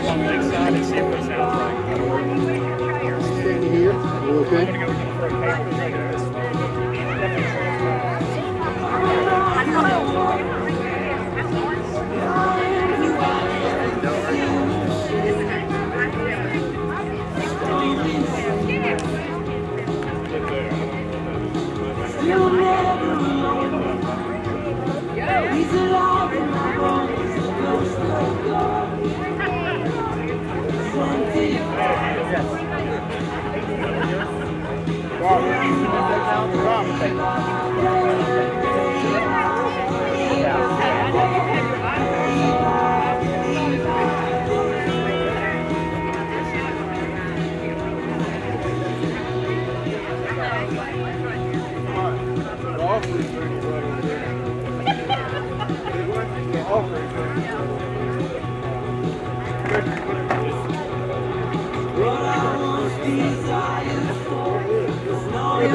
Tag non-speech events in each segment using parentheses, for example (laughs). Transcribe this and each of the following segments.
up on the next side and see what it sounds like. Standing here. You okay? I'm Well,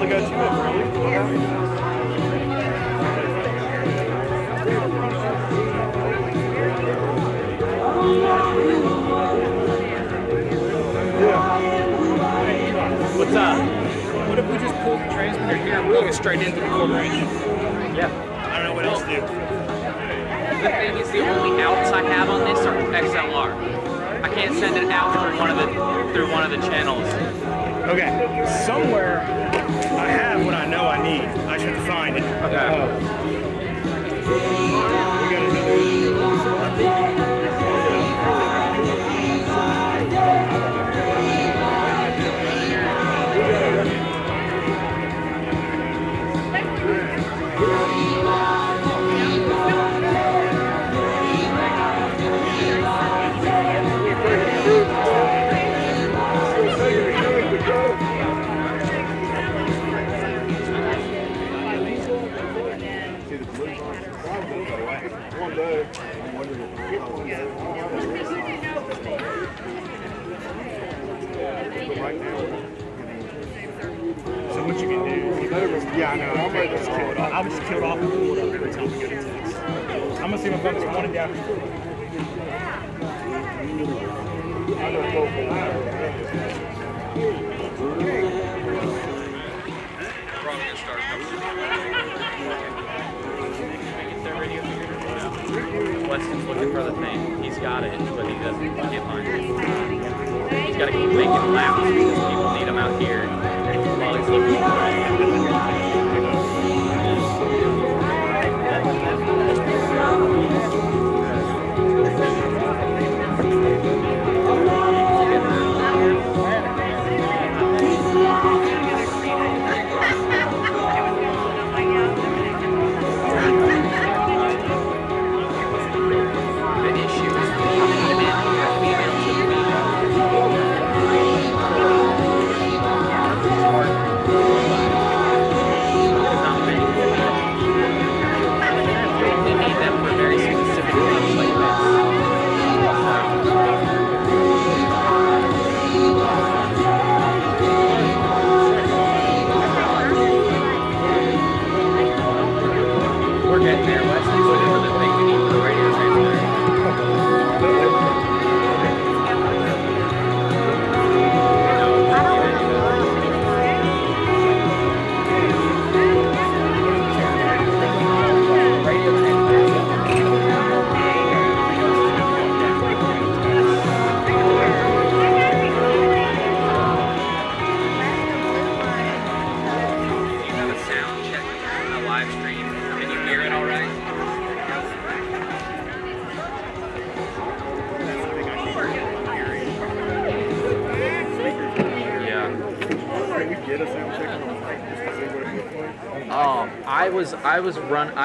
they got you up early. Pull the transmitter here plug it straight into the cord range? Yeah. I don't know what else to do. The thing is, the only outs I have on this are XLR. I can't send it out through one of the through one of the channels. Okay, somewhere I have what I know I need. I should find it. Okay. Oh. We got another. So what you can do? Yeah, I know. I'm ready to just kill it off. I would just kill it off and pull it up every time we get a text. I'm gonna see if I just one it down. I don't go for that. Weston's looking for the thing. He's got it, but he doesn't get mine. He's got to keep making laps because people need him out here while he's looking for it.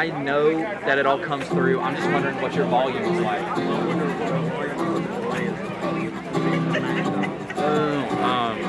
I know that it all comes through. I'm just wondering what your volume is like. Oh, um,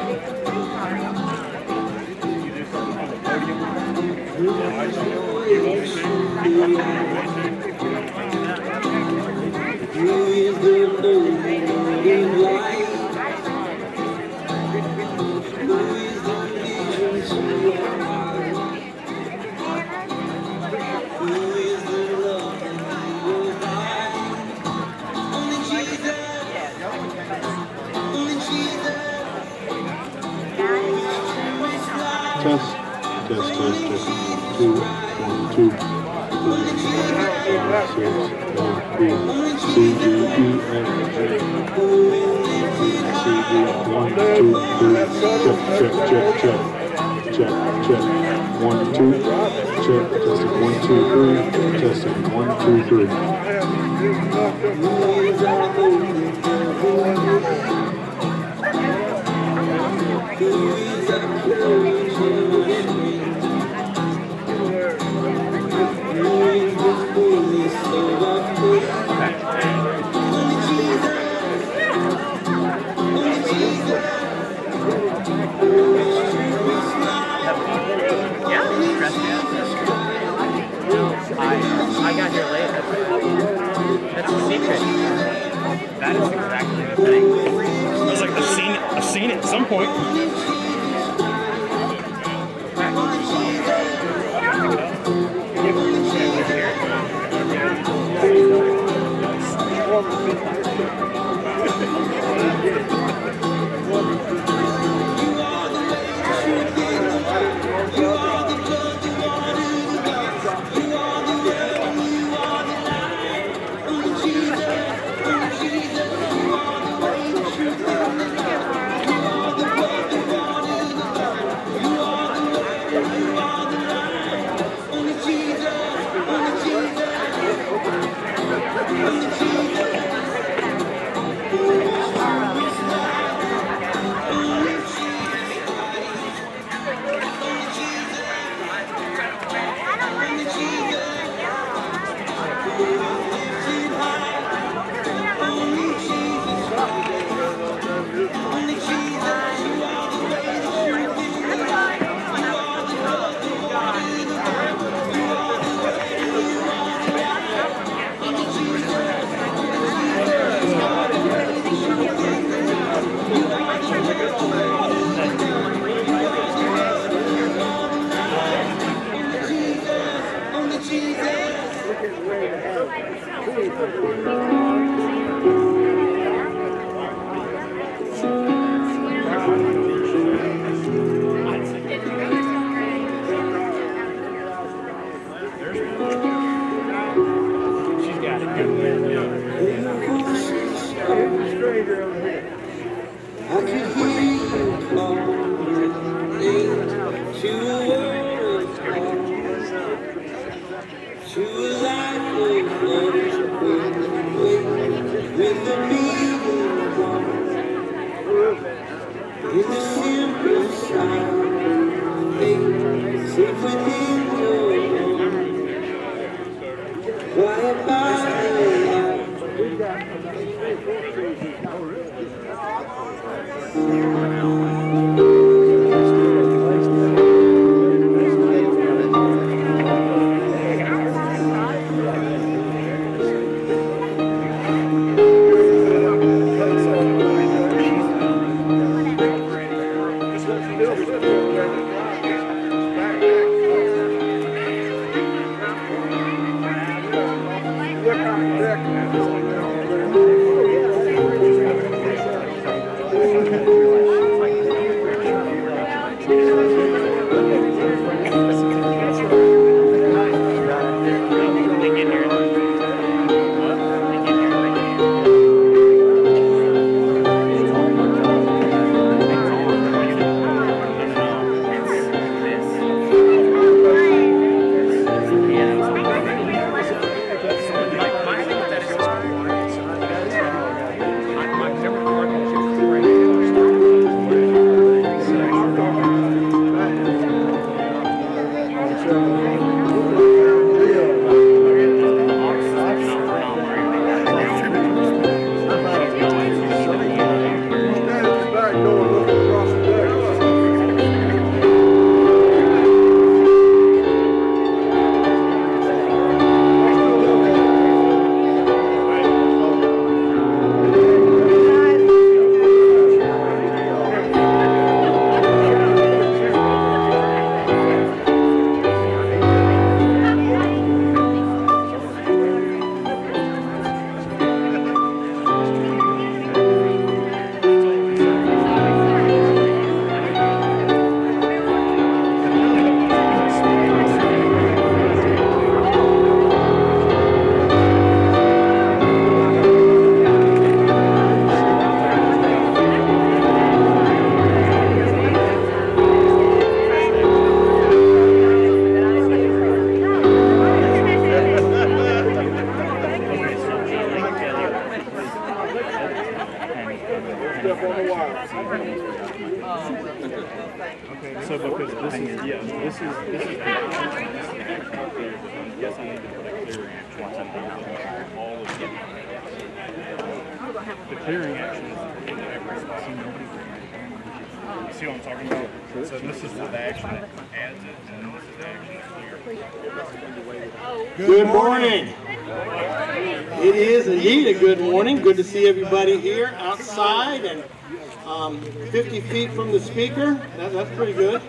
Speaker. That, that's pretty good.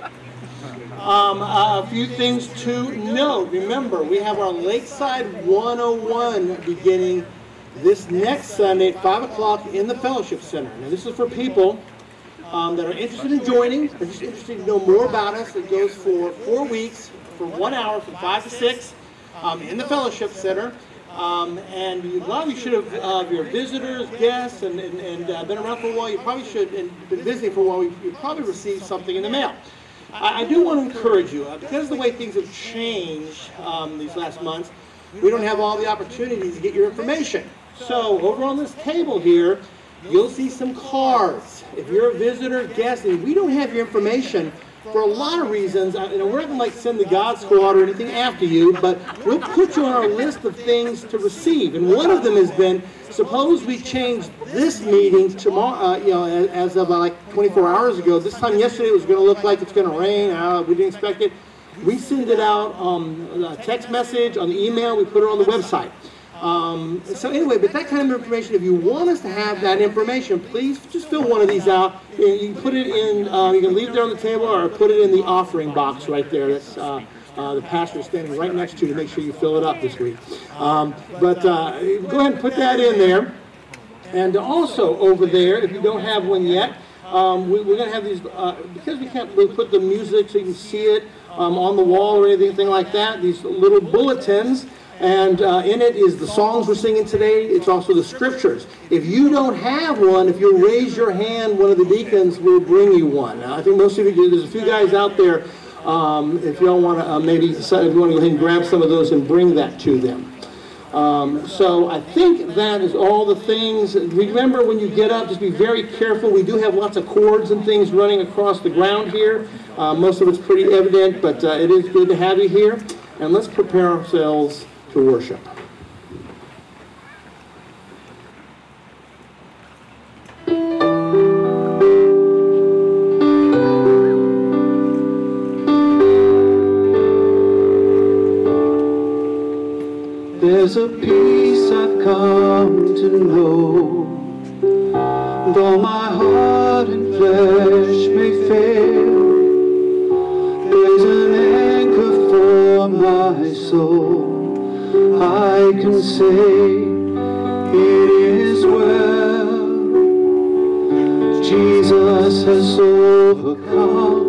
Um, a a few things to note. Remember, we have our Lakeside 101 beginning this next Sunday at 5 o'clock in the Fellowship Center. Now, this is for people um, that are interested in joining, or just interested to know more about us. It goes for four weeks, for one hour, from 5 to 6, um, in the Fellowship Center. Um, and you should have, uh, if you're visitors, guests, and, and, and uh, been around for a while, you probably should, and been visiting for a while, you, you probably received something in the mail. I, I do want to encourage you, uh, because of the way things have changed um, these last months, we don't have all the opportunities to get your information. So over on this table here, you'll see some cards. If you're a visitor, guest, and we don't have your information for a lot of reasons, you know, we're not going to like send the God Squad or anything after you, but we'll put you on our list of things to receive. And one of them has been, suppose we change this meeting tomorrow, uh, you know, as, of uh, like 24 hours ago. This time yesterday it was going to look like it's going to rain. Uh, we didn't expect it. We send it out um, a text message on the email. We put it on the website. Um, so anyway, but that kind of information, if you want us to have that information, please just fill one of these out. You, can put it in, uh, you can leave it there on the table or put it in the offering box right there. That's uh, uh, the pastor is standing right next to you to make sure you fill it up this week. Um, but uh, go ahead and put that in there. And also over there, if you don't have one yet, um, we, we're going to have these, uh, because we can't really put the music so you can see it um, on the wall or anything like that, these little bulletins. And uh, in it is the songs we're singing today. It's also the scriptures. If you don't have one, if you'll raise your hand, one of the deacons will bring you one. Now, I think most of you do. There's a few guys out there. Um, if don't want to, uh, maybe if you want to go ahead and grab some of those and bring that to them. Um, so I think that is all the things. Remember when you get up, just be very careful. We do have lots of cords and things running across the ground here. Uh, most of it's pretty evident, but uh, it is good to have you here. And let's prepare ourselves to worship. There's a peace I've come to know, though my heart and flesh may fail. There's an anchor for my soul. I can say it is well. Jesus has overcome,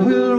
pain.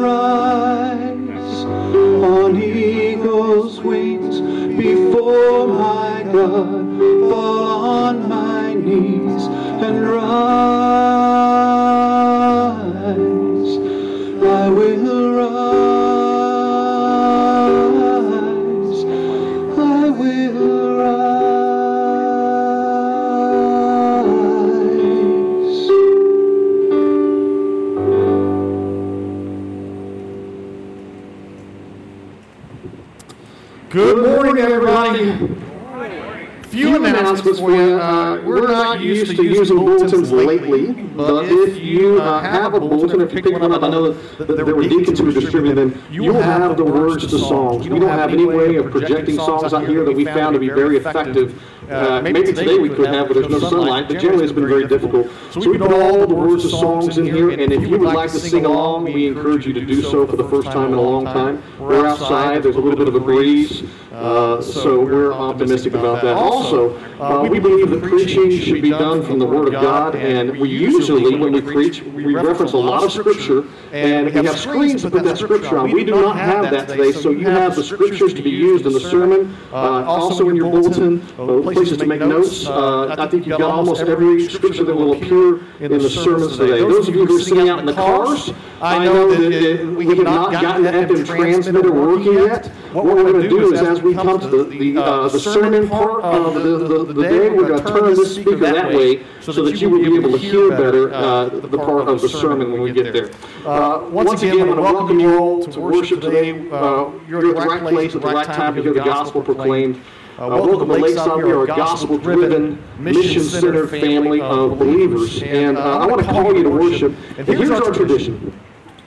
Announcements for you. Uh, we're not used to using bulletins lately, but if you uh, have a bulletin, if you pick one up, I know that there were deacons who were distributing them, you'll have the words to songs. We don't have any way of projecting songs out here that we found to be very effective. Uh, maybe today we could have, but there's no sunlight, but generally it's been very difficult. So we put all the words of songs in here, and if you would like to sing along, we encourage you to do so for the first time in a long time. We're outside, there's a little bit of a breeze, uh, so we're optimistic about that. Also, uh, we believe that preaching should be done from the Word of God, and we usually, when we preach, we reference a lot of Scripture, and we have screens to put that Scripture on. We do not have that today, so you have the Scriptures to be used in the sermon, uh, also in your bulletin, uh, places to make notes. Uh, I think you've got almost every Scripture that will appear in the sermons today. Those of you who are sitting out in the cars, I know that uh, we have not gotten the FM transmitter working yet. What we're going to do is, as we come to the, the, uh, the sermon part of the, the, the day, we're going to turn this speaker that way so that you will be able to hear better uh, the part of the sermon when we get there. Uh, once again, I want to welcome you all to worship today. Uh, you're at the right place at the right time to hear the gospel proclaimed. Uh, welcome to Lakeside. We are a gospel-driven, mission-centered family of believers, and uh, I want to call you to worship. And here's our tradition.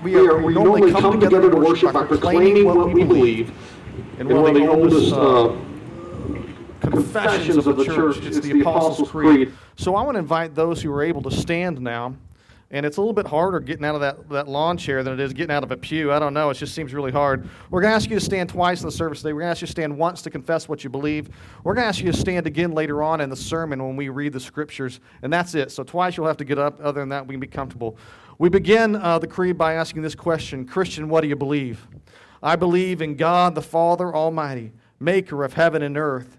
We, are, we normally come together to worship by proclaiming what we believe And one of the oldest uh, confessions of the church. It's the Apostles' Creed. So I want to invite those who are able to stand now. And it's a little bit harder getting out of that, that lawn chair than it is getting out of a pew. I don't know. It just seems really hard. We're going to ask you to stand twice in the service today. We're going to ask you to stand once to confess what you believe. We're going to ask you to stand again later on in the sermon when we read the scriptures. And that's it. So twice you'll have to get up. Other than that, we can be comfortable. We begin uh, the creed by asking this question Christian, what do you believe? I believe in God the Father Almighty, maker of heaven and earth,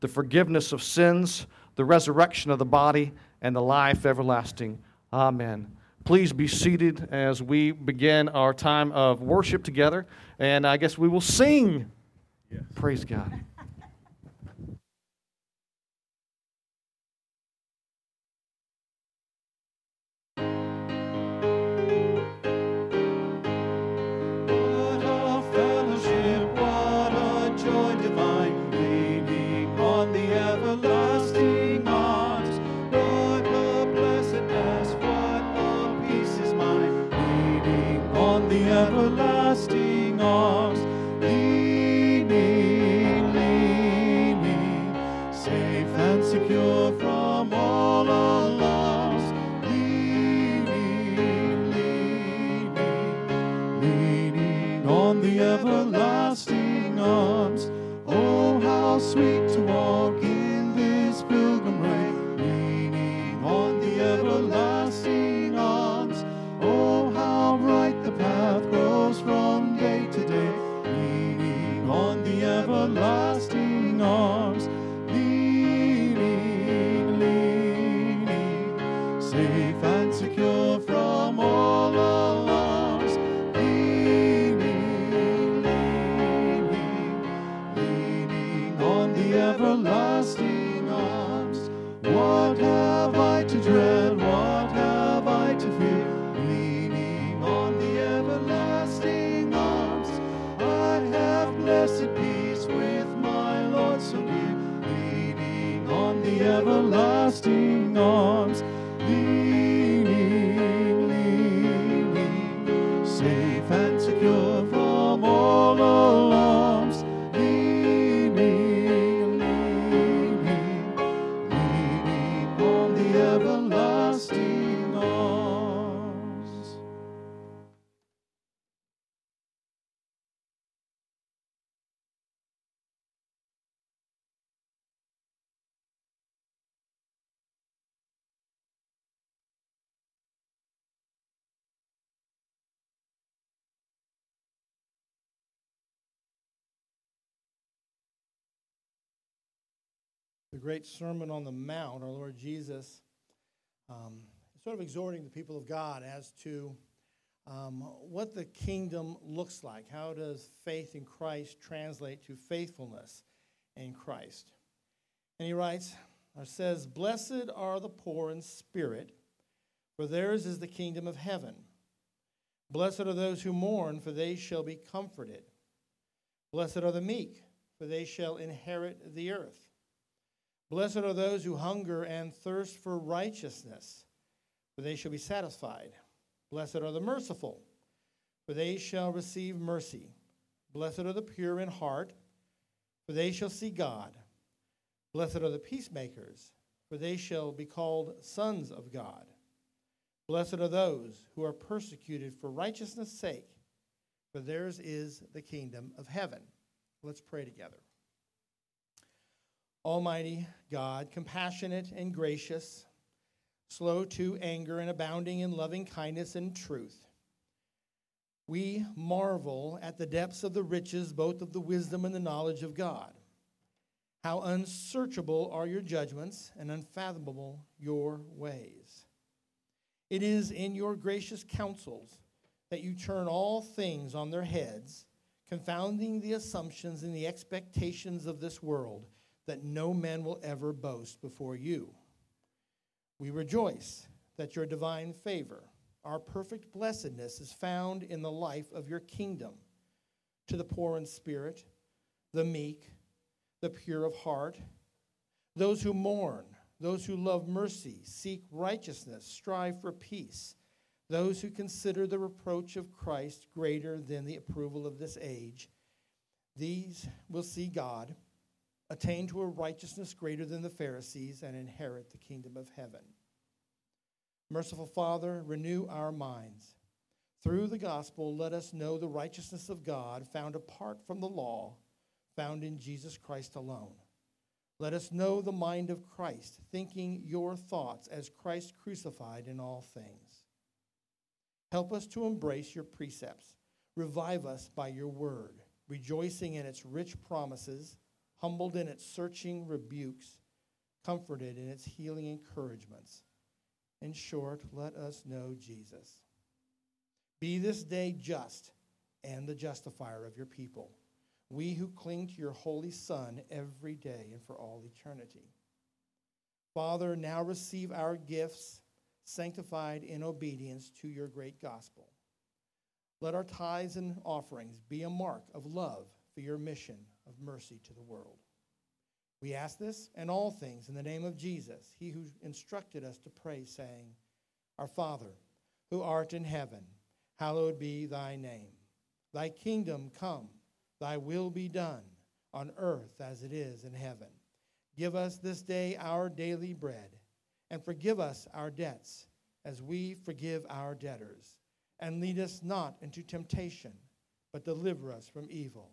the forgiveness of sins, the resurrection of the body, and the life everlasting. Amen. Please be seated as we begin our time of worship together, and I guess we will sing. Praise God. the everlasting arms. What have I to dread? What have I to fear? Leaning on the everlasting arms, I have blessed peace with my Lord so dear. Leaning on the everlasting great Sermon on the Mount, our Lord Jesus um, sort of exhorting the people of God as to um, what the kingdom looks like. How does faith in Christ translate to faithfulness in Christ? And he writes, or says, Blessed are the poor in spirit, for theirs is the kingdom of heaven. Blessed are those who mourn, for they shall be comforted. Blessed are the meek, for they shall inherit the earth. Blessed are those who hunger and thirst for righteousness, for they shall be satisfied. Blessed are the merciful, for they shall receive mercy. Blessed are the pure in heart, for they shall see God. Blessed are the peacemakers, for they shall be called sons of God. Blessed are those who are persecuted for righteousness' sake, for theirs is the kingdom of heaven. Let's pray together. Almighty God, compassionate and gracious, slow to anger and abounding in loving kindness and truth. We marvel at the depths of the riches, both of the wisdom and the knowledge of God. How unsearchable are your judgments and unfathomable your ways. It is in your gracious counsels that you turn all things on their heads, confounding the assumptions and the expectations of this world that no man will ever boast before you. We rejoice that your divine favor, our perfect blessedness, is found in the life of your kingdom. To the poor in spirit, the meek, the pure of heart, those who mourn, those who love mercy, seek righteousness, strive for peace, those who consider the reproach of Christ greater than the approval of this age, these will see God attain to a righteousness greater than the Pharisees, and inherit the kingdom of heaven. Merciful Father, renew our minds. Through the gospel, let us know the righteousness of God found apart from the law, found in Jesus Christ alone. Let us know the mind of Christ, thinking your thoughts as Christ crucified in all things. Help us to embrace your precepts. Revive us by your word, rejoicing in its rich promises humbled in its searching rebukes, comforted in its healing encouragements. In short, let us know Jesus. Be this day just and the justifier of your people, we who cling to your holy Son every day and for all eternity. Father, now receive our gifts, sanctified in obedience to your great gospel. Let our tithes and offerings be a mark of love for your mission of mercy to the world. We ask this and all things in the name of Jesus, he who instructed us to pray, saying, Our Father, who art in heaven, hallowed be thy name. Thy kingdom come, thy will be done, on earth as it is in heaven. Give us this day our daily bread, and forgive us our debts, as we forgive our debtors. And lead us not into temptation, but deliver us from evil.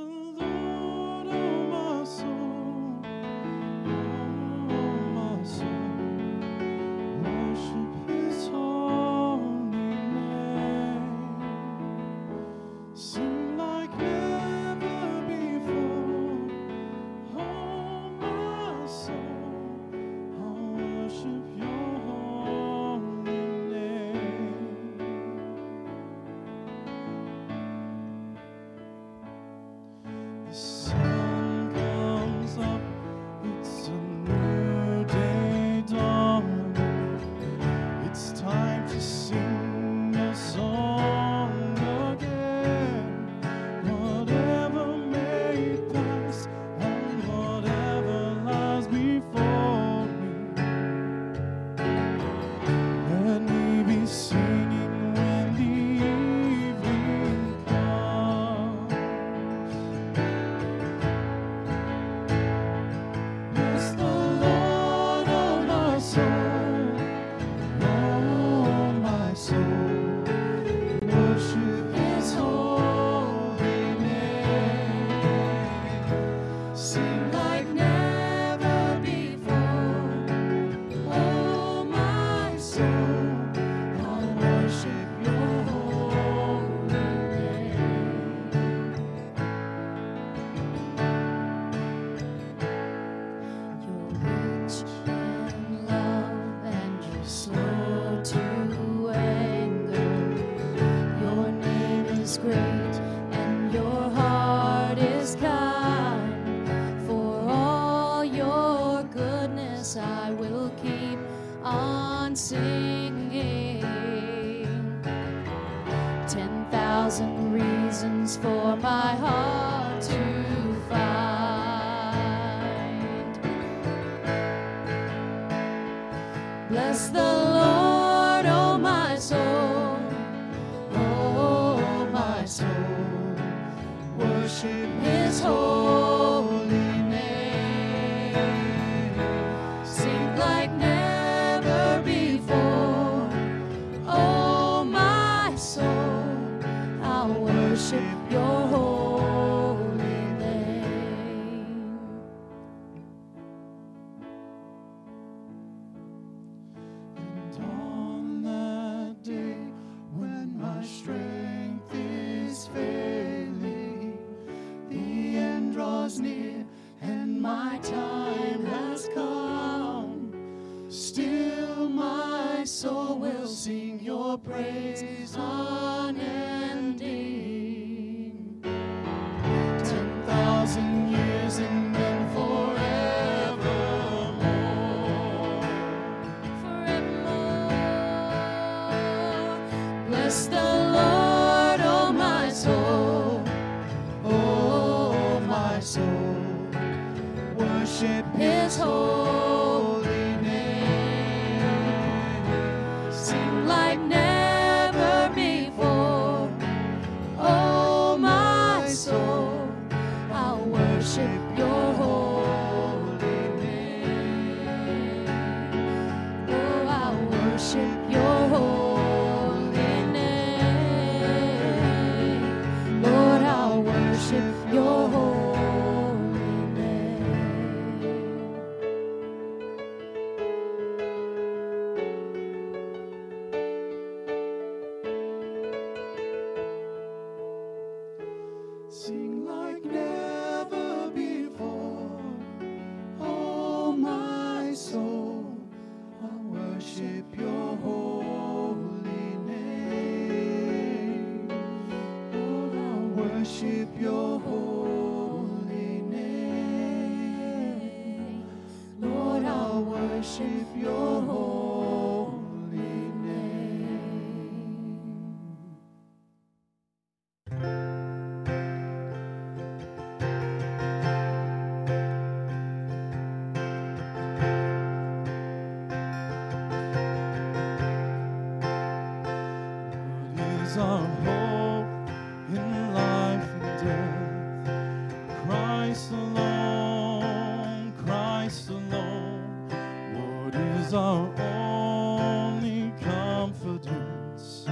our only confidence?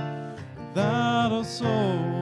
That our souls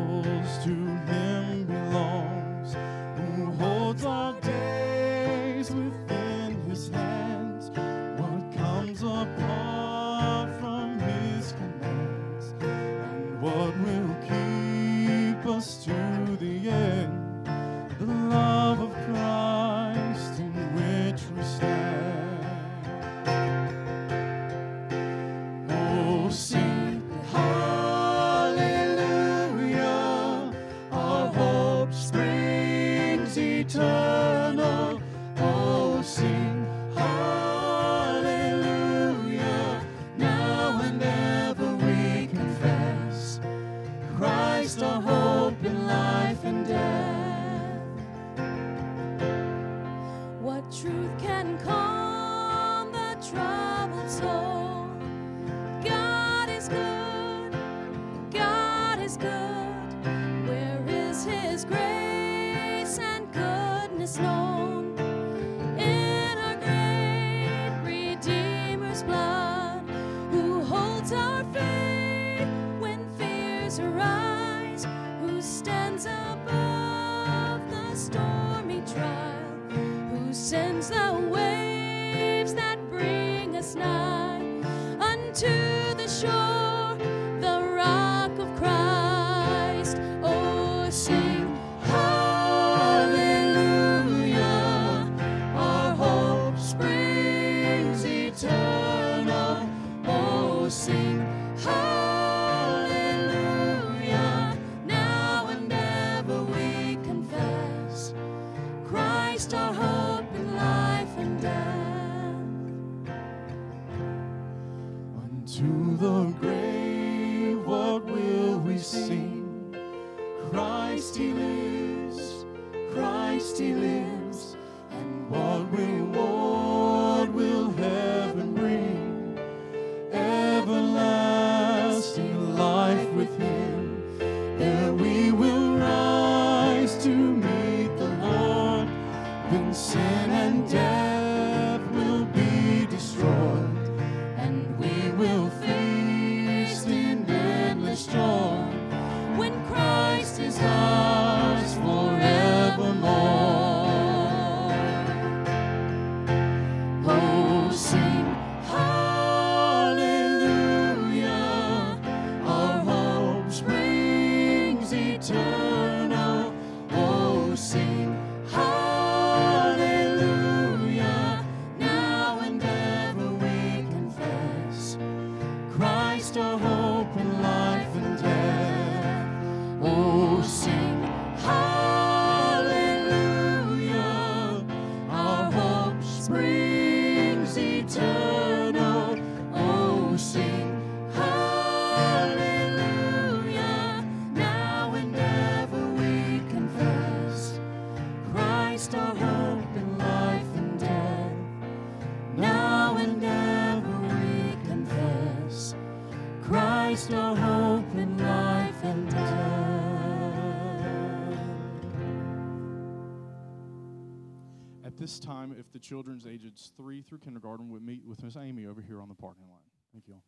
the children's ages three through kindergarten would meet with Miss Amy over here on the parking lot. Thank you all.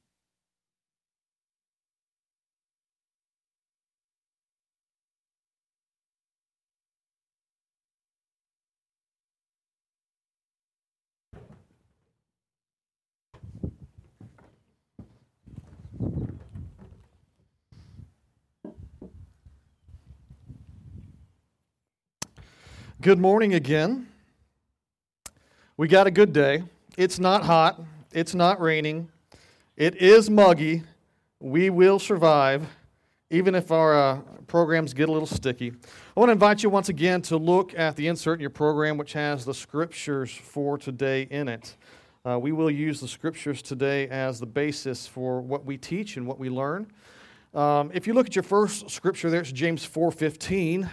Good morning again. We got a good day. It's not hot. It's not raining. It is muggy. We will survive, even if our uh, programs get a little sticky. I want to invite you once again to look at the insert in your program, which has the scriptures for today in it. Uh, we will use the scriptures today as the basis for what we teach and what we learn. Um, if you look at your first scripture there, it's James 4:15.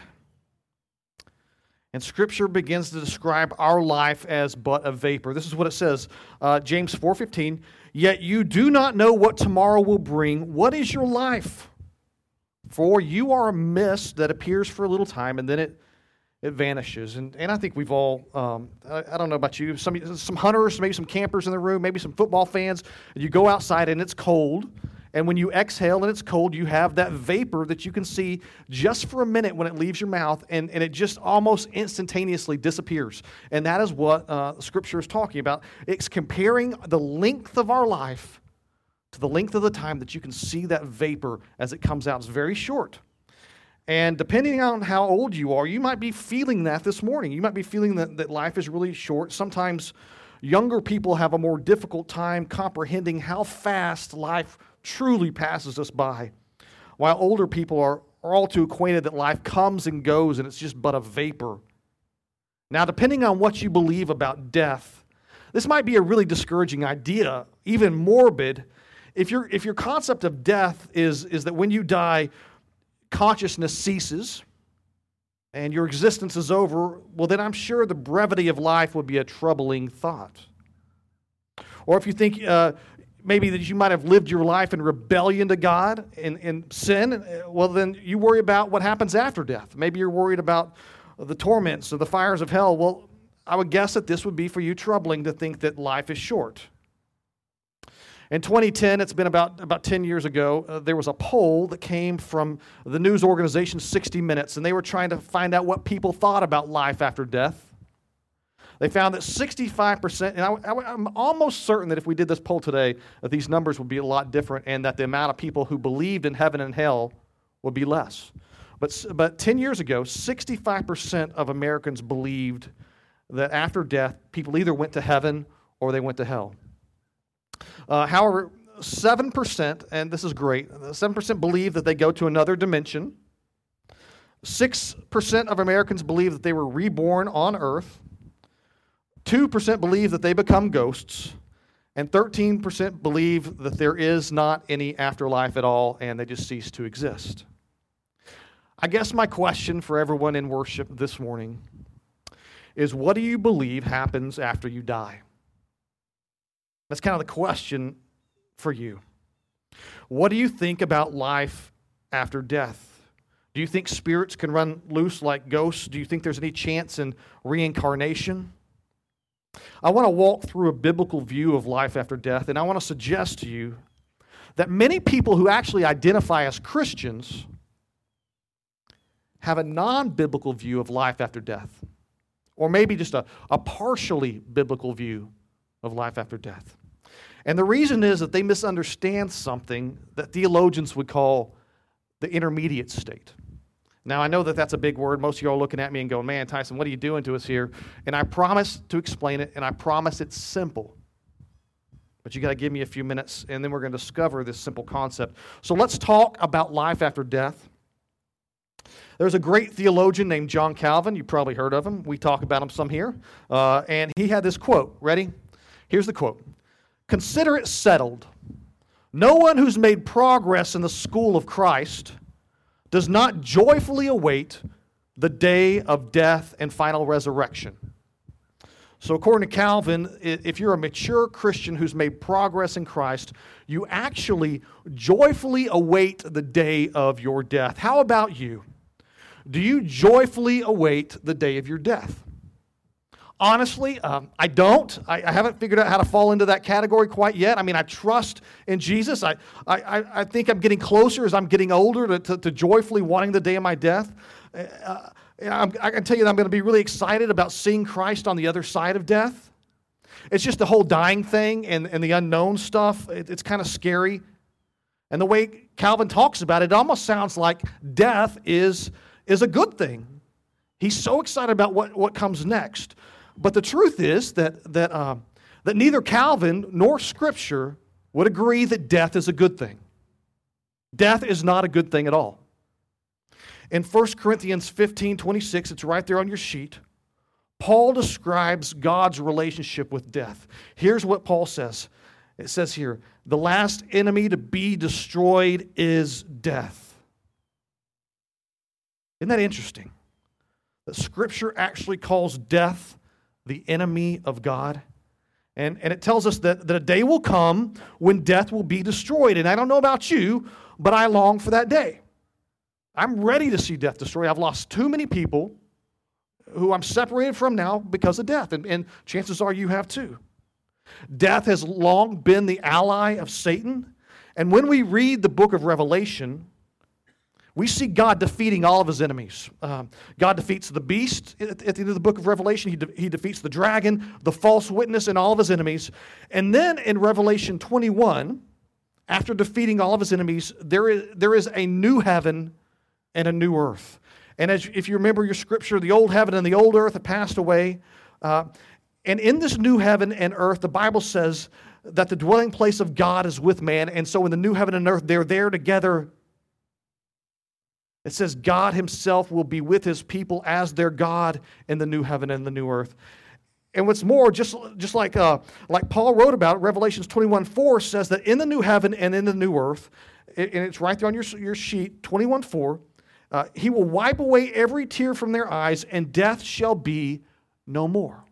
And Scripture begins to describe our life as but a vapor. This is what it says, uh, James 4:15. Yet you do not know what tomorrow will bring. What is your life? For you are a mist that appears for a little time and then it it vanishes. And, and I think we've all, um, I, I don't know about you, some, some hunters, maybe some campers in the room, maybe some football fans, and you go outside and it's cold. And when you exhale and it's cold, you have that vapor that you can see just for a minute when it leaves your mouth, and, and it just almost instantaneously disappears. And that is what uh, Scripture is talking about. It's comparing the length of our life to the length of the time that you can see that vapor as it comes out. It's very short. And depending on how old you are, you might be feeling that this morning. You might be feeling that, that life is really short. Sometimes younger people have a more difficult time comprehending how fast life truly passes us by, while older people are, are all too acquainted that life comes and goes and it's just but a vapor. Now, depending on what you believe about death, this might be a really discouraging idea, even morbid. If, your if your concept of death is, is that when you die, consciousness ceases and your existence is over, well, then I'm sure the brevity of life would be a troubling thought. Or if you think uh, maybe that you might have lived your life in rebellion to God and, and sin, uh, well, then you worry about what happens after death. Maybe you're worried about the torments or the fires of hell. Well, I would guess that this would be for you troubling to think that life is short. In 2010, it's been about, about 10 years ago, uh, there was a poll that came from the news organization 60 Minutes, and they were trying to find out what people thought about life after death. They found that 65%, and I, am almost certain that if we did this poll today, that these numbers would be a lot different and that the amount of people who believed in heaven and hell would be less. But, but 10 years ago, 65% of Americans believed that after death, people either went to heaven or they went to hell. Uh, however, 7%, and this is great, 7% believe that they go to another dimension. 6% of Americans believe that they were reborn on earth. 2% believe that they become ghosts. And 13% believe that there is not any afterlife at all and they just cease to exist. I guess my question for everyone in worship this morning is what do you believe happens after you die? That's kind of the question for you. What do you think about life after death? Do you think spirits can run loose like ghosts? Do you think there's any chance in reincarnation? I want to walk through a biblical view of life after death, and I want to suggest to you that many people who actually identify as Christians have a non biblical view of life after death, or maybe just a, a partially biblical view of life after death. And the reason is that they misunderstand something that theologians would call the intermediate state. Now, I know that that's a big word. Most of you are looking at me and going, man, Tyson, what are you doing to us here? And I promise to explain it, and I promise it's simple. But you got to give me a few minutes, and then we're going to discover this simple concept. So let's talk about life after death. There's a great theologian named John Calvin. You probably heard of him. We talk about him some here. Uh, and he had this quote. Ready? Here's the quote Consider it settled. No one who's made progress in the school of Christ does not joyfully await the day of death and final resurrection. So, according to Calvin, if you're a mature Christian who's made progress in Christ, you actually joyfully await the day of your death. How about you? Do you joyfully await the day of your death? Honestly, um, I don't. I, I, haven't figured out how to fall into that category quite yet. I mean, I trust in Jesus. I, I, I think I'm getting closer as I'm getting older to, to, to joyfully wanting the day of my death. Uh, I can tell you that I'm going to be really excited about seeing Christ on the other side of death. It's just the whole dying thing and, and the unknown stuff. It, it's kind of scary. And the way Calvin talks about it, it almost sounds like death is, is a good thing. He's so excited about what, what comes next. But the truth is that, that, uh, that neither Calvin nor Scripture would agree that death is a good thing. Death is not a good thing at all. In 1 Corinthians 15 26, it's right there on your sheet. Paul describes God's relationship with death. Here's what Paul says it says here, the last enemy to be destroyed is death. Isn't that interesting? That Scripture actually calls death the enemy of God. And, and it tells us that, that a day will come when death will be destroyed. And I don't know about you, but I long for that day. I'm ready to see death destroyed. I've lost too many people who I'm separated from now because of death. And, and chances are you have too. Death has long been the ally of Satan. And when we read the book of Revelation, we see God defeating all of his enemies. Um, God defeats the beast at, at, the end of the book of Revelation. He, de- he defeats the dragon, the false witness, and all of his enemies. And then in Revelation 21, after defeating all of his enemies, there is, there is a new heaven and a new earth. And as if you remember your scripture, the old heaven and the old earth have passed away. Uh, and in this new heaven and earth, the Bible says that the dwelling place of God is with man. And so in the new heaven and earth, they're there together it says God Himself will be with His people as their God in the new heaven and the new earth. And what's more, just, just like, uh, like Paul wrote about, Revelations 21 4 says that in the new heaven and in the new earth, and it's right there on your, your sheet, 21 4, uh, He will wipe away every tear from their eyes, and death shall be no more.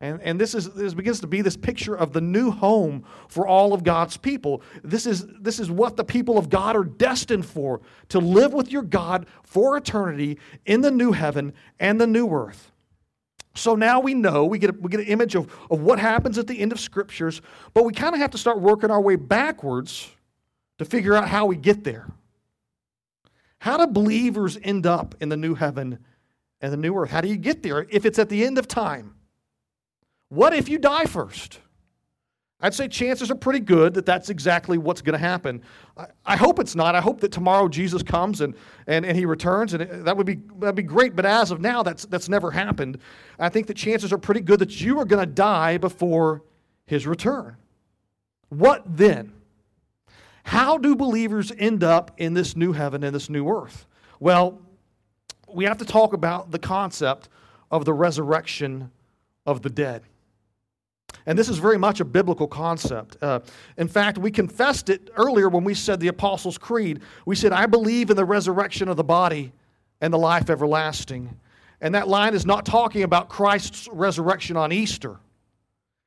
And, and this, is, this begins to be this picture of the new home for all of God's people. This is, this is what the people of God are destined for to live with your God for eternity in the new heaven and the new earth. So now we know, we get, a, we get an image of, of what happens at the end of scriptures, but we kind of have to start working our way backwards to figure out how we get there. How do believers end up in the new heaven and the new earth? How do you get there if it's at the end of time? What if you die first? I'd say chances are pretty good that that's exactly what's going to happen. I, I, hope it's not. I hope that tomorrow Jesus comes and, and, and he returns, and it, that would be, that'd be great. But as of now, that's, that's never happened. I think the chances are pretty good that you are going to die before his return. What then? How do believers end up in this new heaven and this new earth? Well, we have to talk about the concept of the resurrection of the dead. And this is very much a biblical concept. Uh, in fact, we confessed it earlier when we said the Apostles' Creed. We said, I believe in the resurrection of the body and the life everlasting. And that line is not talking about Christ's resurrection on Easter,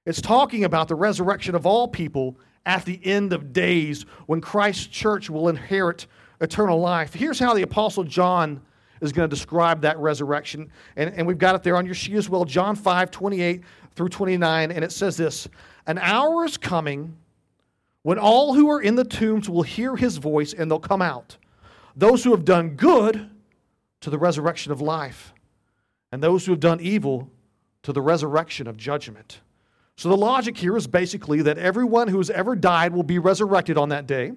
it's talking about the resurrection of all people at the end of days when Christ's church will inherit eternal life. Here's how the Apostle John is going to describe that resurrection. And, and we've got it there on your sheet as well John 5 28 through 29. And it says this An hour is coming when all who are in the tombs will hear his voice and they'll come out. Those who have done good to the resurrection of life, and those who have done evil to the resurrection of judgment. So the logic here is basically that everyone who has ever died will be resurrected on that day.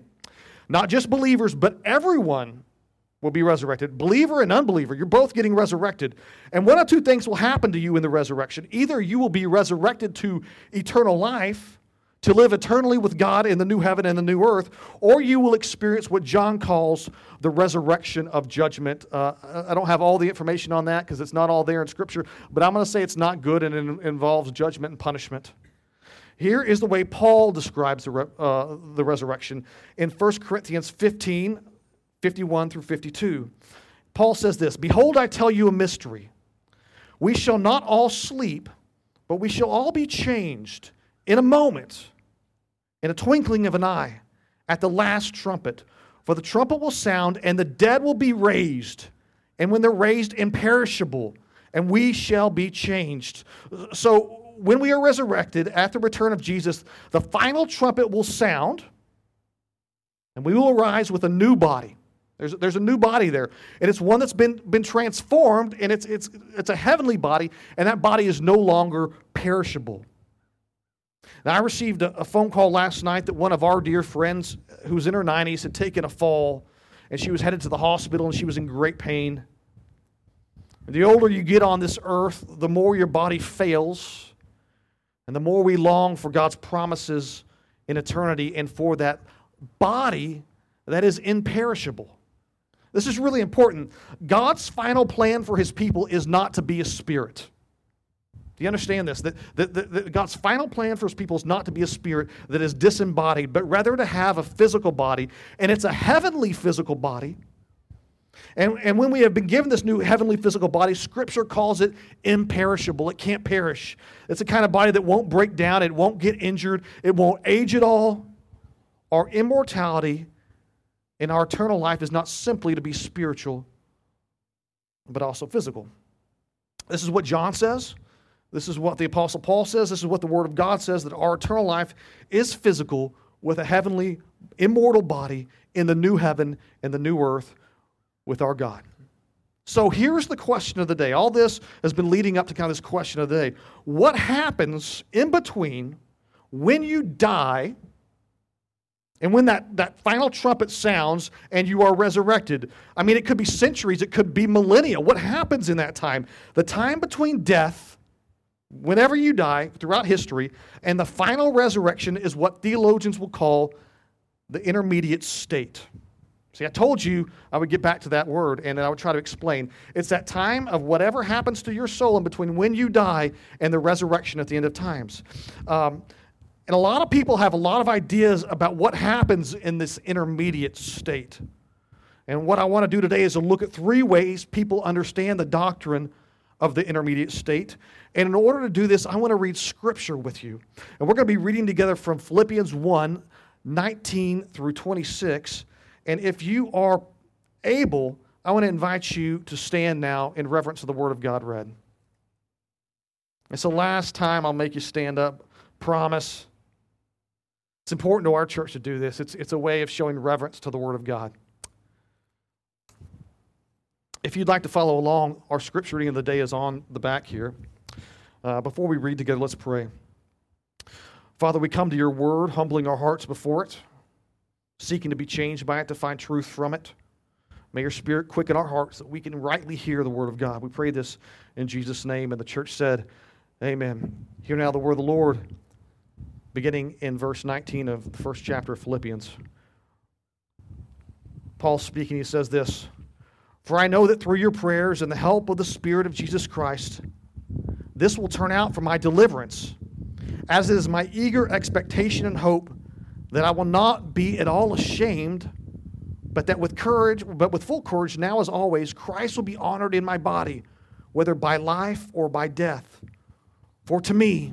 Not just believers, but everyone will be resurrected. Believer and unbeliever, you're both getting resurrected. And one of two things will happen to you in the resurrection. Either you will be resurrected to eternal life, to live eternally with God in the new heaven and the new earth, or you will experience what John calls the resurrection of judgment. Uh, I don't have all the information on that because it's not all there in Scripture, but I'm going to say it's not good and it involves judgment and punishment. Here is the way Paul describes the, re- uh, the resurrection in 1 Corinthians 15 51 through 52. Paul says this Behold, I tell you a mystery. We shall not all sleep, but we shall all be changed in a moment in a twinkling of an eye, at the last trumpet. For the trumpet will sound, and the dead will be raised. And when they're raised, imperishable, and we shall be changed. So, when we are resurrected at the return of Jesus, the final trumpet will sound, and we will arise with a new body. There's, there's a new body there. And it's one that's been, been transformed, and it's, it's, it's a heavenly body, and that body is no longer perishable. Now, I received a, a phone call last night that one of our dear friends uh, who's in her 90s had taken a fall and she was headed to the hospital and she was in great pain. The older you get on this earth, the more your body fails, and the more we long for God's promises in eternity and for that body that is imperishable. This is really important. God's final plan for his people is not to be a spirit. Do you understand this? That, that, that, that, God's final plan for his people is not to be a spirit that is disembodied, but rather to have a physical body. And it's a heavenly physical body. And, and when we have been given this new heavenly physical body, Scripture calls it imperishable. It can't perish. It's a kind of body that won't break down, it won't get injured, it won't age at all. Our immortality in our eternal life is not simply to be spiritual, but also physical. This is what John says. This is what the Apostle Paul says. This is what the Word of God says that our eternal life is physical with a heavenly, immortal body in the new heaven and the new earth with our God. So here's the question of the day. All this has been leading up to kind of this question of the day. What happens in between when you die and when that, that final trumpet sounds and you are resurrected? I mean, it could be centuries, it could be millennia. What happens in that time? The time between death whenever you die throughout history, and the final resurrection is what theologians will call the intermediate state. See, I told you I would get back to that word and I would try to explain. It's that time of whatever happens to your soul in between when you die and the resurrection at the end of times. Um, and a lot of people have a lot of ideas about what happens in this intermediate state. And what I want to do today is to look at three ways people understand the doctrine of the intermediate state. And in order to do this, I want to read scripture with you. And we're going to be reading together from Philippians 1 19 through 26. And if you are able, I want to invite you to stand now in reverence to the Word of God read. It's the last time I'll make you stand up. Promise. It's important to our church to do this, it's, it's a way of showing reverence to the Word of God. If you'd like to follow along, our scripture reading of the day is on the back here. Uh, before we read together, let's pray. Father, we come to your word, humbling our hearts before it, seeking to be changed by it, to find truth from it. May your spirit quicken our hearts that we can rightly hear the word of God. We pray this in Jesus' name. And the church said, Amen. Hear now the word of the Lord, beginning in verse 19 of the first chapter of Philippians. Paul speaking, he says this. For I know that through your prayers and the help of the Spirit of Jesus Christ, this will turn out for my deliverance, as it is my eager expectation and hope that I will not be at all ashamed, but that with courage, but with full courage, now as always, Christ will be honored in my body, whether by life or by death. For to me,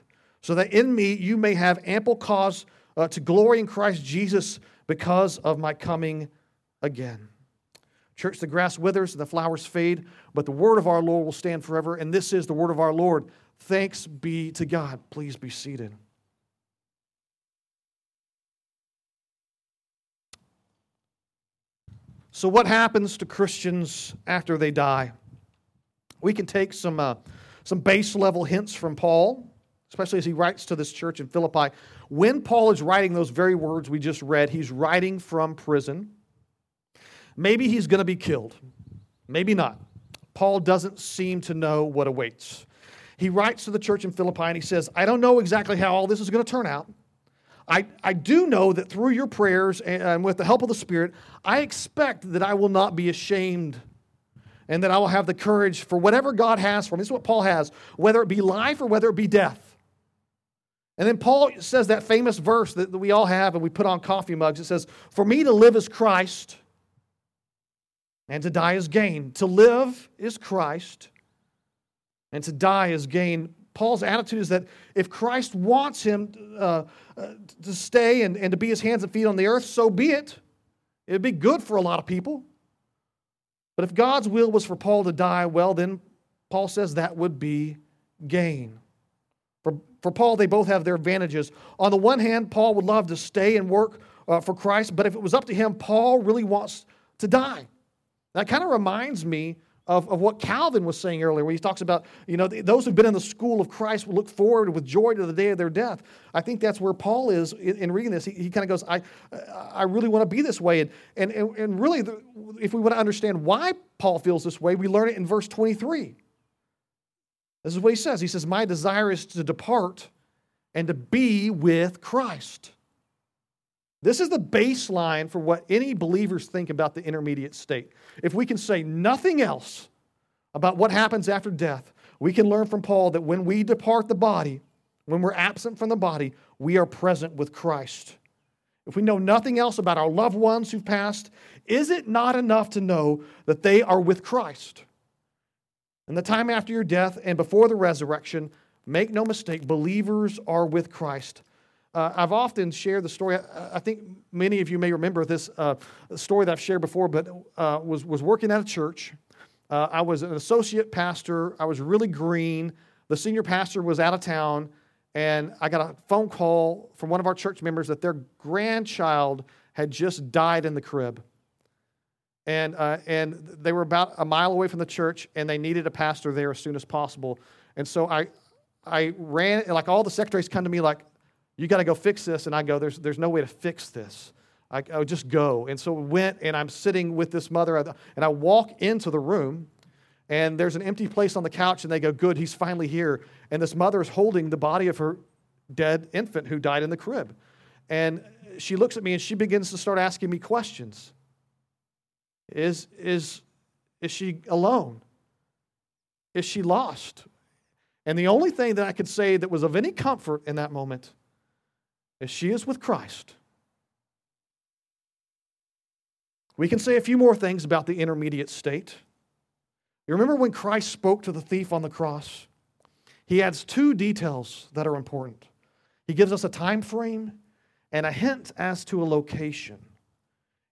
so that in me you may have ample cause uh, to glory in Christ Jesus because of my coming again. Church, the grass withers and the flowers fade, but the word of our Lord will stand forever. And this is the word of our Lord. Thanks be to God. Please be seated. So, what happens to Christians after they die? We can take some, uh, some base level hints from Paul, especially as he writes to this church in Philippi. When Paul is writing those very words we just read, he's writing from prison. Maybe he's going to be killed, maybe not. Paul doesn't seem to know what awaits. He writes to the church in Philippi and he says, I don't know exactly how all this is going to turn out. I, I do know that through your prayers and with the help of the Spirit, I expect that I will not be ashamed and that I will have the courage for whatever God has for me. This is what Paul has, whether it be life or whether it be death. And then Paul says that famous verse that, we all have and we put on coffee mugs. It says, For me to live is Christ and to die is gain. To live is Christ and to die is gain. Paul's attitude is that if Christ wants him uh, uh, to stay and, and to be his hands and feet on the earth, so be it. It'd be good for a lot of people. But if God's will was for Paul to die, well, then Paul says that would be gain. For, for Paul, they both have their advantages. On the one hand, Paul would love to stay and work uh, for Christ, but if it was up to him, Paul really wants to die. That kind of reminds me of, of what Calvin was saying earlier, where he talks about, you know, those who've been in the school of Christ will look forward with joy to the day of their death. I think that's where Paul is in, in reading this. He, he kind of goes, I, I really want to be this way. And, and, and really, the, if we want to understand why Paul feels this way, we learn it in verse 23. This is what he says. He says, My desire is to depart and to be with Christ. This is the baseline for what any believers think about the intermediate state. If we can say nothing else about what happens after death, we can learn from Paul that when we depart the body, when we're absent from the body, we are present with Christ. If we know nothing else about our loved ones who've passed, is it not enough to know that they are with Christ? In the time after your death and before the resurrection, make no mistake, believers are with Christ. Uh, I've often shared the story. I, I, think many of you may remember this uh, story that I've shared before, but uh, was, was working at a church. Uh, I was an associate pastor. I was really green. The senior pastor was out of town, and I got a phone call from one of our church members that their grandchild had just died in the crib. And, uh, and they were about a mile away from the church, and they needed a pastor there as soon as possible. And so I, I ran, like all the secretaries come to me, like, you got to go fix this. And I go, there's, there's no way to fix this. I, I would just go. And so we went, and I'm sitting with this mother, and I walk into the room, and there's an empty place on the couch, and they go, Good, he's finally here. And this mother is holding the body of her dead infant who died in the crib. And she looks at me and she begins to start asking me questions. Is, is, is she alone? Is she lost? And the only thing that I could say that was of any comfort in that moment is she is with Christ. We can say a few more things about the intermediate state. You remember when Christ spoke to the thief on the cross? He adds two details that are important. He gives us a time frame and a hint as to a location.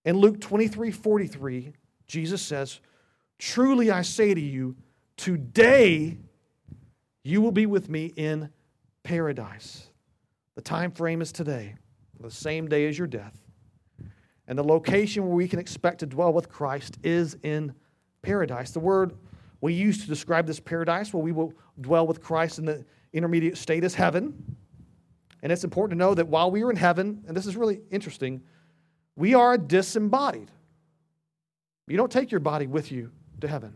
In Luke 23 43, Jesus says, Truly I say to you, today you will be with me in paradise. The time frame is today, the same day as your death. And the location where we can expect to dwell with Christ is in paradise. The word we use to describe this paradise, where we will dwell with Christ in the intermediate state, is heaven. And it's important to know that while we are in heaven, and this is really interesting, we are disembodied. You don't take your body with you to heaven.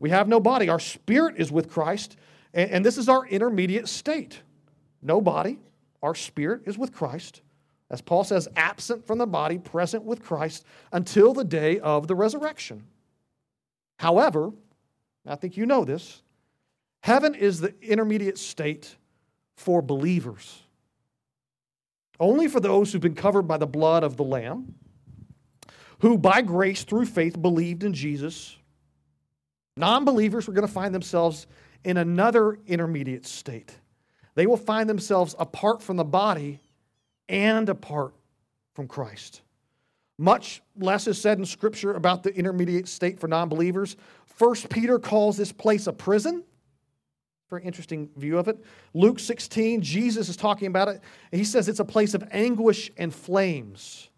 We have no body. Our spirit is with Christ, and, this is our intermediate state no body. Our spirit is with Christ. As Paul says, absent from the body, present with Christ until the day of the resurrection. However, I think you know this, heaven is the intermediate state for believers. Only for those who've been covered by the blood of the Lamb, who by grace through faith believed in Jesus. Non believers are going to find themselves in another intermediate state. They will find themselves apart from the body and apart from Christ. Much less is said in Scripture about the intermediate state for non believers. First Peter calls this place a prison. Very interesting view of it. Luke 16, Jesus is talking about it. He says it's a place of anguish and flames.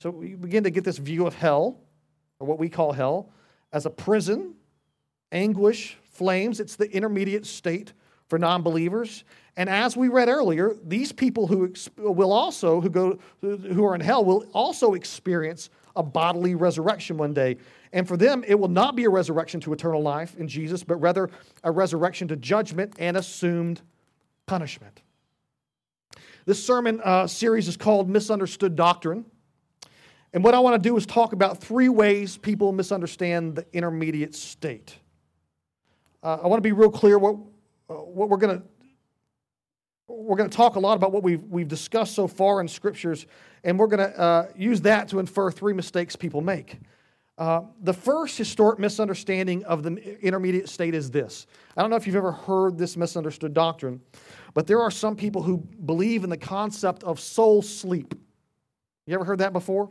So we begin to get this view of hell, or what we call hell, as a prison, anguish, flames. It's the intermediate state for non believers. And as we read earlier, these people who will also, who go, who are in hell, will also experience a bodily resurrection one day. And for them, it will not be a resurrection to eternal life in Jesus, but rather a resurrection to judgment and assumed punishment. This sermon uh, series is called Misunderstood Doctrine. And what I want to do is talk about three ways people misunderstand the intermediate state. Uh, I want to be real clear what, uh, what we're going to we're going to talk a lot about what we've, we've discussed so far in scriptures, and we're going to uh, use that to infer three mistakes people make. Uh, the first historic misunderstanding of the intermediate state is this. I don't know if you've ever heard this misunderstood doctrine, but there are some people who believe in the concept of soul sleep. You ever heard that before?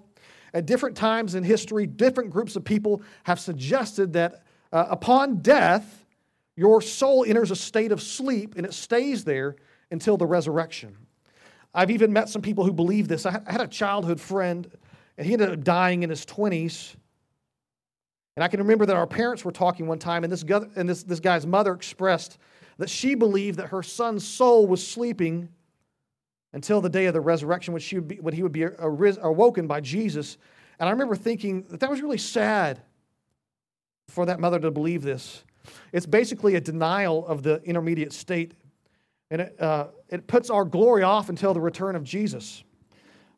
At different times in history, different groups of people have suggested that uh, upon death, your soul enters a state of sleep and it stays there until the resurrection. I've even met some people who believe this. I had a childhood friend, and he ended up dying in his 20s. And I can remember that our parents were talking one time, and this, and this, this guy's mother expressed that she believed that her son's soul was sleeping until the day of the resurrection when, she would be, when he would be awoken by Jesus. And I remember thinking that that was really sad for that mother to believe this. It's basically a denial of the intermediate state and it, uh, it puts our glory off until the return of Jesus.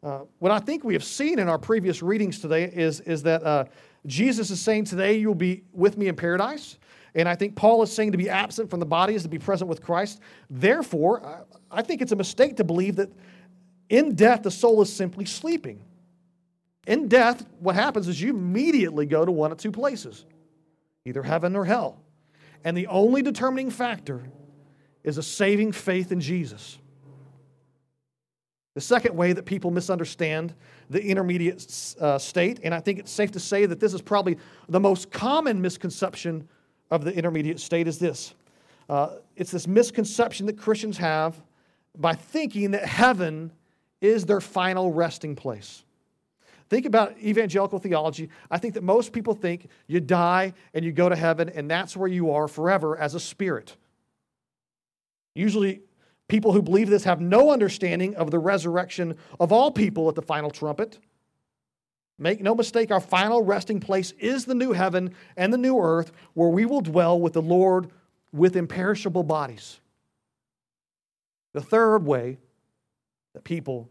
Uh, what I think we have seen in our previous readings today is, is that uh, Jesus is saying, Today you will be with me in paradise. And I think Paul is saying to be absent from the body is to be present with Christ. Therefore, I think it's a mistake to believe that in death the soul is simply sleeping. In death, what happens is you immediately go to one of two places either heaven or hell. And the only determining factor is a saving faith in Jesus. The second way that people misunderstand the intermediate uh, state, and I think it's safe to say that this is probably the most common misconception of the intermediate state, is this. Uh, it's this misconception that Christians have by thinking that heaven is their final resting place. Think about evangelical theology. I think that most people think you die and you go to heaven, and that's where you are forever as a spirit. Usually, people who believe this have no understanding of the resurrection of all people at the final trumpet. Make no mistake, our final resting place is the new heaven and the new earth where we will dwell with the Lord with imperishable bodies. The third way that people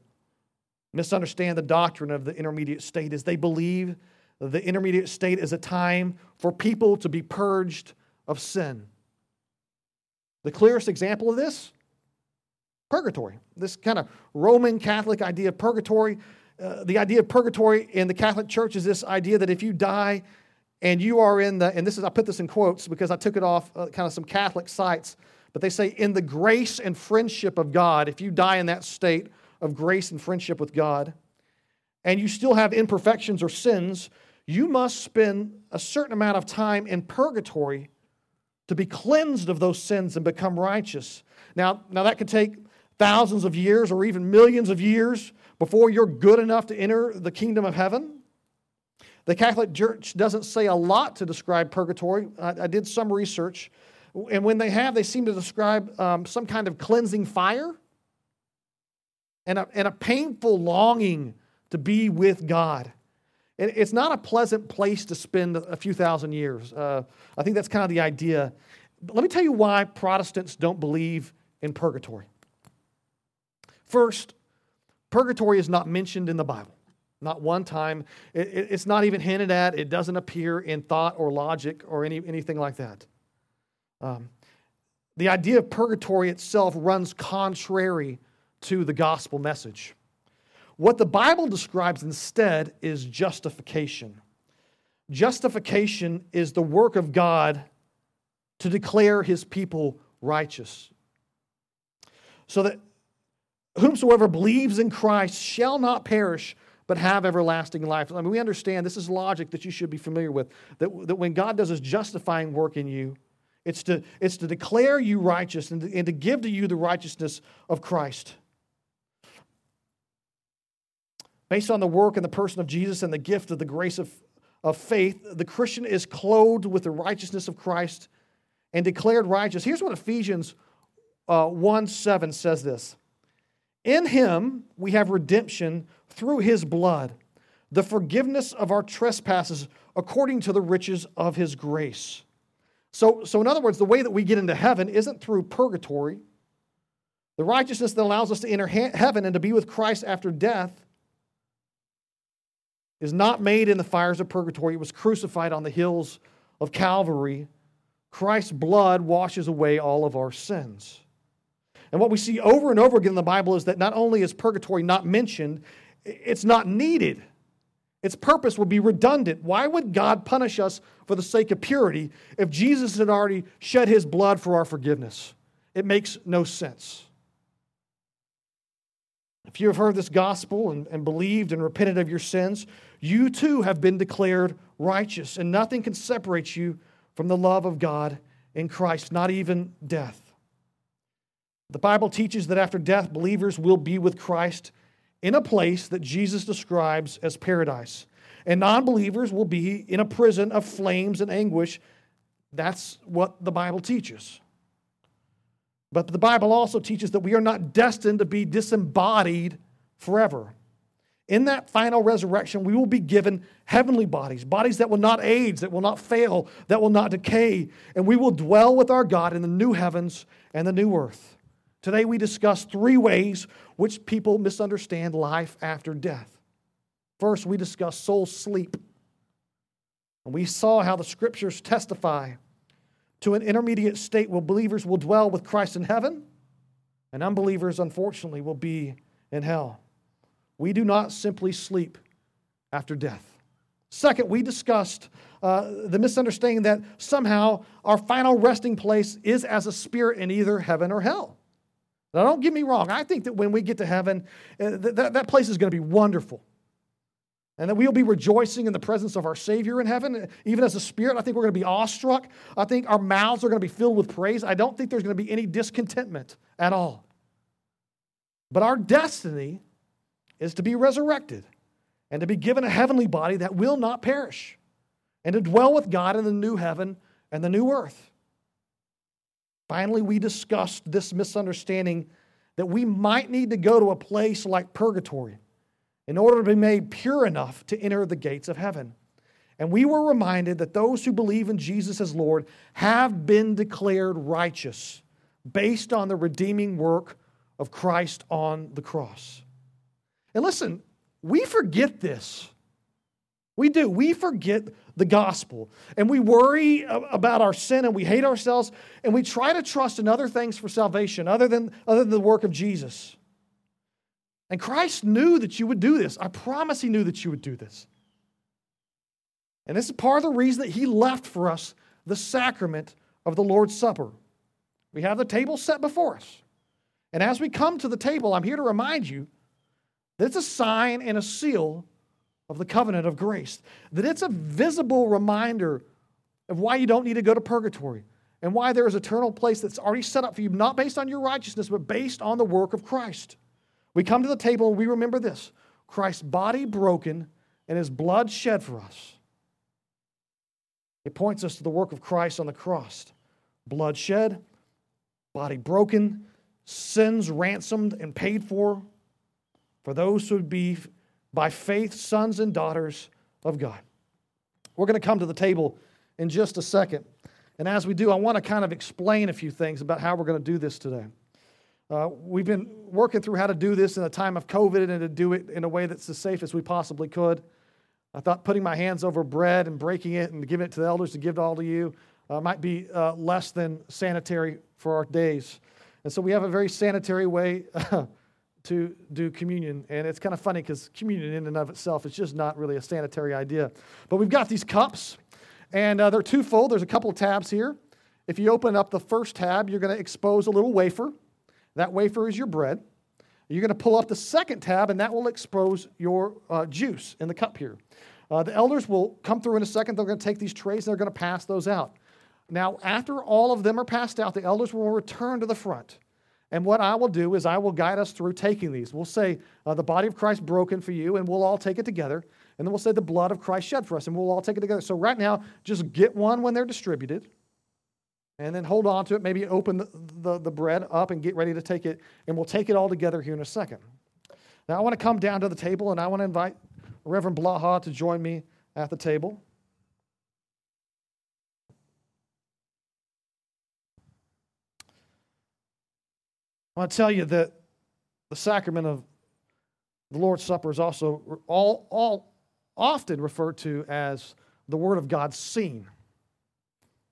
misunderstand the doctrine of the intermediate state is they believe the intermediate state is a time for people to be purged of sin. The clearest example of this purgatory. This kind of Roman Catholic idea of purgatory. Uh, the idea of purgatory in the Catholic Church is this idea that if you die and you are in the, and this is, I put this in quotes because I took it off uh, kind of some Catholic sites, but they say, in the grace and friendship of God, if you die in that state of grace and friendship with God, and you still have imperfections or sins, you must spend a certain amount of time in purgatory to be cleansed of those sins and become righteous. Now, now that could take thousands of years or even millions of years before you're good enough to enter the kingdom of heaven. The Catholic Church doesn't say a lot to describe purgatory. I, I did some research, and when they have, they seem to describe um, some kind of cleansing fire and a, and a painful longing to be with God. It's not a pleasant place to spend a few thousand years. Uh, I think that's kind of the idea. But let me tell you why Protestants don't believe in purgatory. First, Purgatory is not mentioned in the Bible. Not one time. It, it, it's not even hinted at. It doesn't appear in thought or logic or any, anything like that. Um, the idea of purgatory itself runs contrary to the gospel message. What the Bible describes instead is justification. Justification is the work of God to declare his people righteous. So that whomsoever believes in Christ shall not perish, but have everlasting life. I mean, we understand this is logic that you should be familiar with that, that when God does his justifying work in you, it's to, it's to declare you righteous and to, and to give to you the righteousness of Christ. Based on the work and the person of Jesus and the gift of the grace of, of faith, the Christian is clothed with the righteousness of Christ and declared righteous. Here's what Ephesians uh, 1 7 says this In him we have redemption through his blood, the forgiveness of our trespasses according to the riches of his grace. So, so, in other words, the way that we get into heaven isn't through purgatory. The righteousness that allows us to enter heaven and to be with Christ after death is not made in the fires of purgatory. It was crucified on the hills of Calvary. Christ's blood washes away all of our sins. And what we see over and over again in the Bible is that not only is purgatory not mentioned, it's not needed. Its purpose would be redundant. Why would God punish us for the sake of purity if Jesus had already shed his blood for our forgiveness? It makes no sense. If you have heard this gospel and, and believed and repented of your sins, you too have been declared righteous, and nothing can separate you from the love of God in Christ, not even death. The Bible teaches that after death, believers will be with Christ in a place that Jesus describes as paradise. And non believers will be in a prison of flames and anguish. That's what the Bible teaches. But the Bible also teaches that we are not destined to be disembodied forever. In that final resurrection, we will be given heavenly bodies, bodies that will not age, that will not fail, that will not decay, and we will dwell with our God in the new heavens and the new earth. Today we discuss three ways which people misunderstand life after death. First, we discuss soul sleep. And we saw how the scriptures testify to an intermediate state where believers will dwell with Christ in heaven, and unbelievers, unfortunately, will be in hell. We do not simply sleep after death. Second, we discussed uh, the misunderstanding that somehow our final resting place is as a spirit in either heaven or hell. Now, don't get me wrong. I think that when we get to heaven, uh, that, that place is going to be wonderful. And that we'll be rejoicing in the presence of our Savior in heaven, even as a spirit. I think we're going to be awestruck. I think our mouths are going to be filled with praise. I don't think there's going to be any discontentment at all. But our destiny is to be resurrected and to be given a heavenly body that will not perish and to dwell with God in the new heaven and the new earth. Finally, we discussed this misunderstanding that we might need to go to a place like purgatory in order to be made pure enough to enter the gates of heaven. And we were reminded that those who believe in Jesus as Lord have been declared righteous based on the redeeming work of Christ on the cross. And listen, we forget this. We do. We forget the gospel. And we worry about our sin and we hate ourselves and we try to trust in other things for salvation other than, other than the work of Jesus. And Christ knew that you would do this. I promise He knew that you would do this. And this is part of the reason that He left for us the sacrament of the Lord's Supper. We have the table set before us. And as we come to the table, I'm here to remind you that it's a sign and a seal of the covenant of grace. That it's a visible reminder of why you don't need to go to purgatory and why there is eternal place that's already set up for you, not based on your righteousness, but based on the work of Christ. We come to the table and we remember this Christ's body broken and his blood shed for us. It points us to the work of Christ on the cross. Blood shed, body broken, sins ransomed and paid for for those who would be by faith, sons and daughters of God. We're going to come to the table in just a second. And as we do, I want to kind of explain a few things about how we're going to do this today. Uh, we've been working through how to do this in a time of COVID and to do it in a way that's as safe as we possibly could. I thought putting my hands over bread and breaking it and giving it to the elders to give it all to you uh, might be uh, less than sanitary for our days. And so we have a very sanitary way (laughs) to do communion. And it's kind of funny because communion, in and of itself, is just not really a sanitary idea. But we've got these cups, and uh, they're twofold. There's a couple of tabs here. If you open up the first tab, you're going to expose a little wafer. That wafer is your bread. You're going to pull up the second tab, and that will expose your uh, juice in the cup here. Uh, the elders will come through in a second. They're going to take these trays and they're going to pass those out. Now, after all of them are passed out, the elders will return to the front. And what I will do is I will guide us through taking these. We'll say, uh, the body of Christ broken for you, and we'll all take it together. And then we'll say, the blood of Christ shed for us, and we'll all take it together. So, right now, just get one when they're distributed and then hold on to it. Maybe open the, the, the, bread up and get ready to take it, and we'll take it all together here in a second. Now, I want to come down to the table, and I want to invite Reverend Blaha to join me at the table. I tell you that the sacrament of the Lord's Supper is also all, all often referred to as the Word of God seen.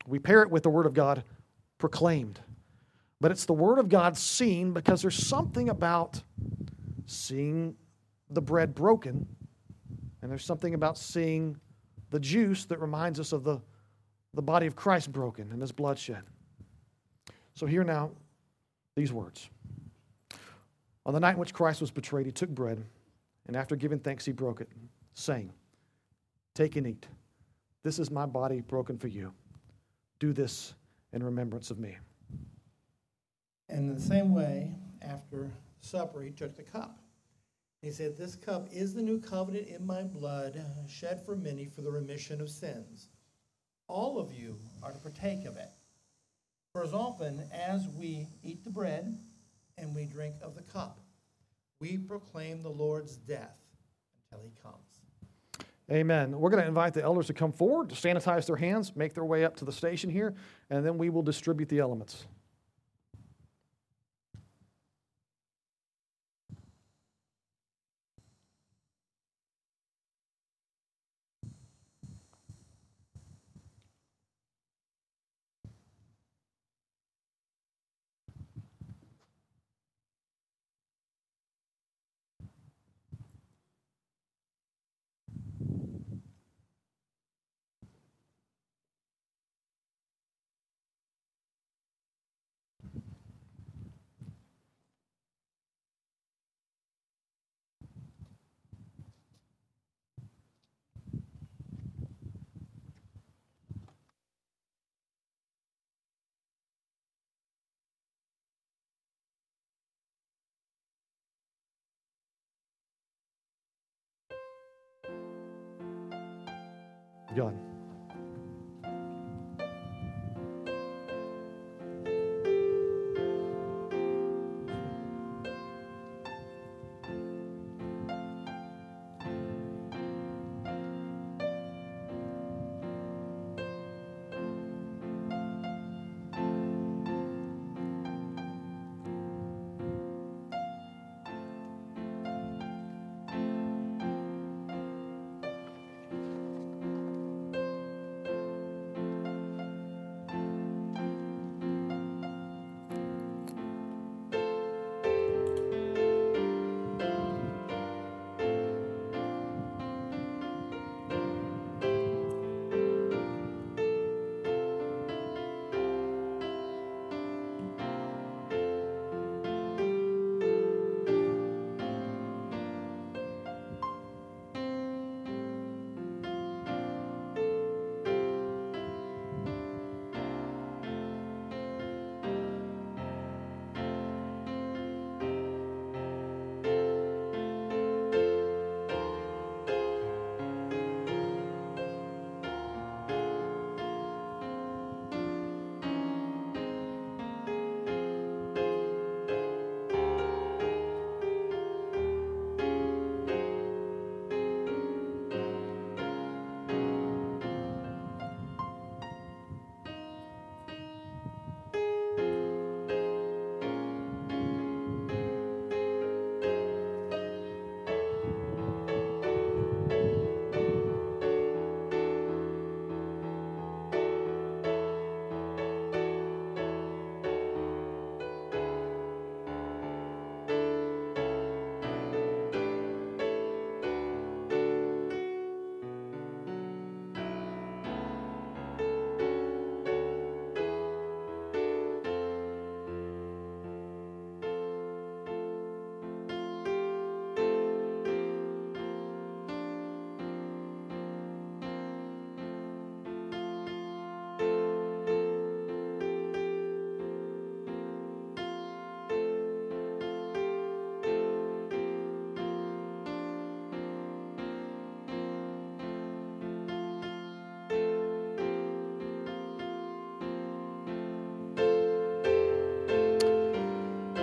We pair it with the Word of God proclaimed. But it's the Word of God seen because there's something about seeing the bread broken, and there's something about seeing the juice that reminds us of the, the body of Christ broken and his bloodshed. So, here now, these words. On the night in which Christ was betrayed, he took bread, and after giving thanks, he broke it, saying, Take and eat. This is my body broken for you. Do this in remembrance of me. And in the same way, after supper, he took the cup. He said, This cup is the new covenant in my blood, shed for many for the remission of sins. All of you are to partake of it. For as often as we eat the bread and we drink of the cup, we proclaim the Lord's death until he comes. Amen. We're going to invite the elders to come forward to sanitize their hands, make their way up to the station here, and then we will distribute the elements. God.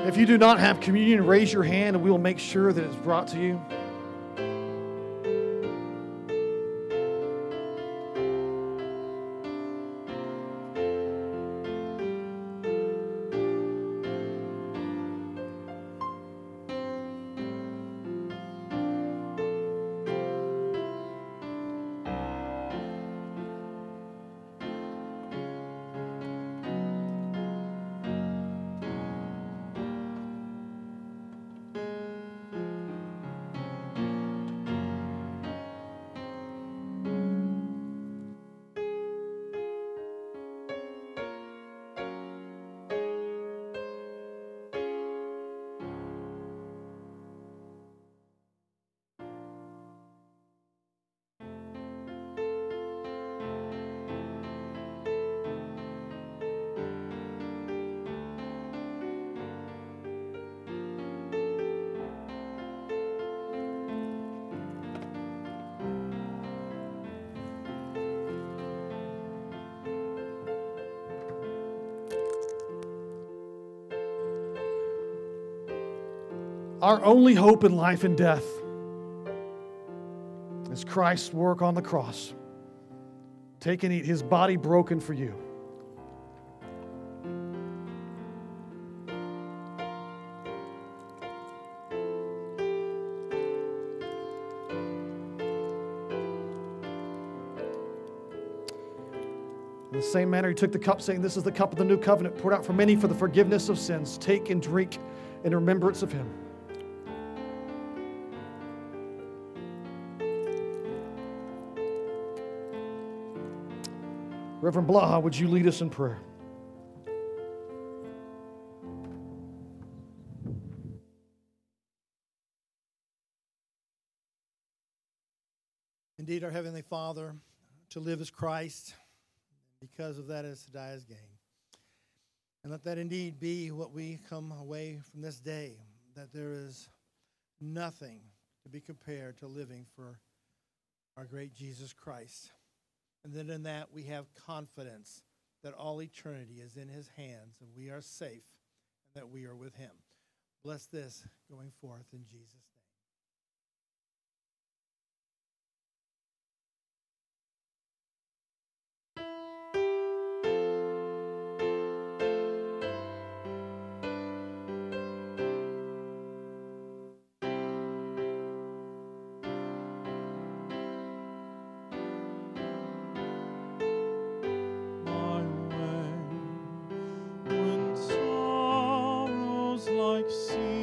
If you do not have communion, raise your hand and we will make sure that it's brought to you. Our only hope in life and death is Christ's work on the cross. Take and eat his body broken for you. In the same manner, he took the cup, saying, This is the cup of the new covenant, poured out for many for the forgiveness of sins. Take and drink in remembrance of him. Reverend Blaha, would you lead us in prayer? Indeed, our Heavenly Father, to live as Christ, because of that is to die as gain. And let that indeed be what we come away from this day, that there is nothing to be compared to living for our great Jesus Christ. And then in that we have confidence that all eternity is in his hands and we are safe and that we are with him. Bless this going forth in Jesus' name. Like sea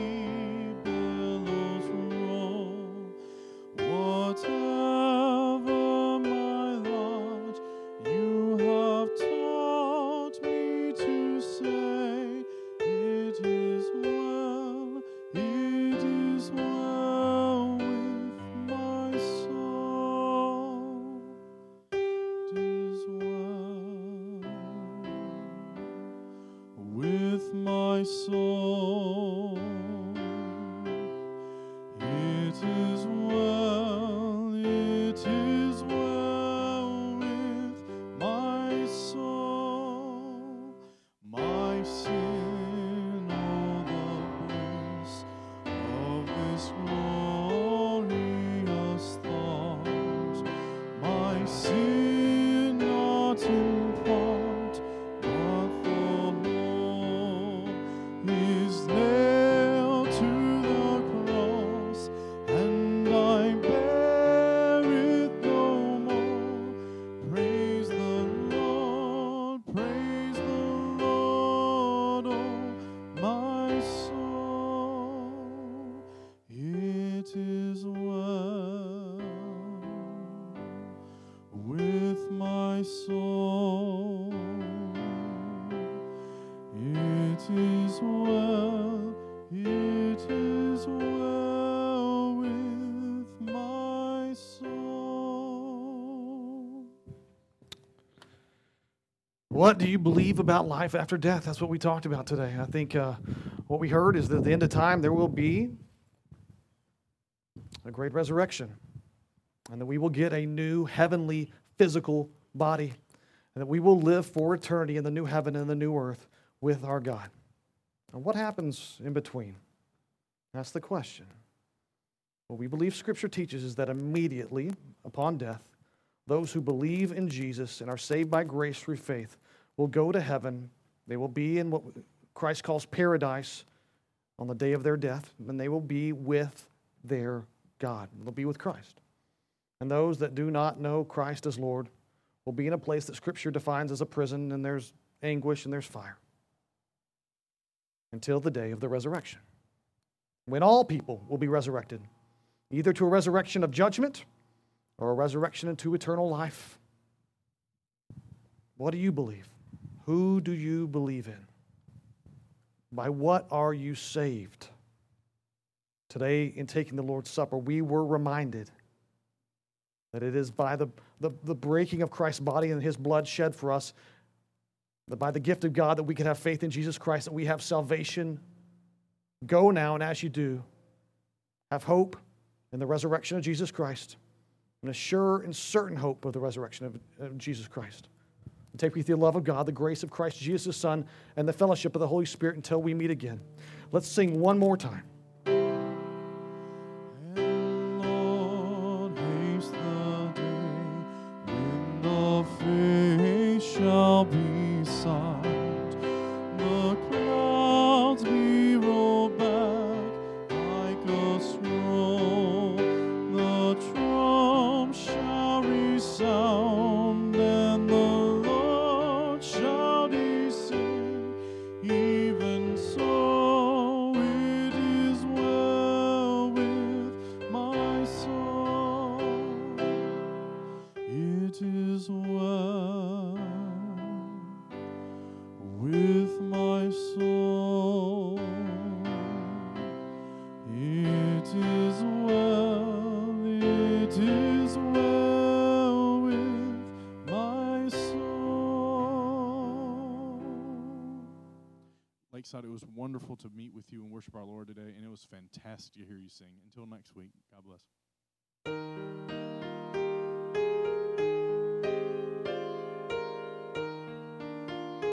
What do you believe about life after death? That's what we talked about today. I think uh, what we heard is that at the end of time there will be a great resurrection, and that we will get a new heavenly physical body, and that we will live for eternity in the new heaven and the new earth with our God. And what happens in between? That's the question. What we believe Scripture teaches is that immediately upon death, those who believe in Jesus and are saved by grace through faith will go to heaven. They will be in what Christ calls paradise on the day of their death, and they will be with their God. They'll be with Christ. And those that do not know Christ as Lord will be in a place that Scripture defines as a prison, and there's anguish and there's fire until the day of the resurrection, when all people will be resurrected, either to a resurrection of judgment or a resurrection into eternal life. What do you believe? Who do you believe in? By what are you saved? Today, in taking the Lord's Supper, we were reminded that it is by the, the, the, breaking of Christ's body and his blood shed for us, that by the gift of God that we can have faith in Jesus Christ, that we have salvation. Go now, and as you do, have hope in the resurrection of Jesus Christ, and a sure and certain hope of the resurrection of, of Jesus Christ. And take with you the love of God, the grace of Christ Jesus, Son, and the fellowship of the Holy Spirit until we meet again. Let's sing one more time. Meet with you and worship our Lord today, and it was fantastic to hear you sing. Until next week, God bless.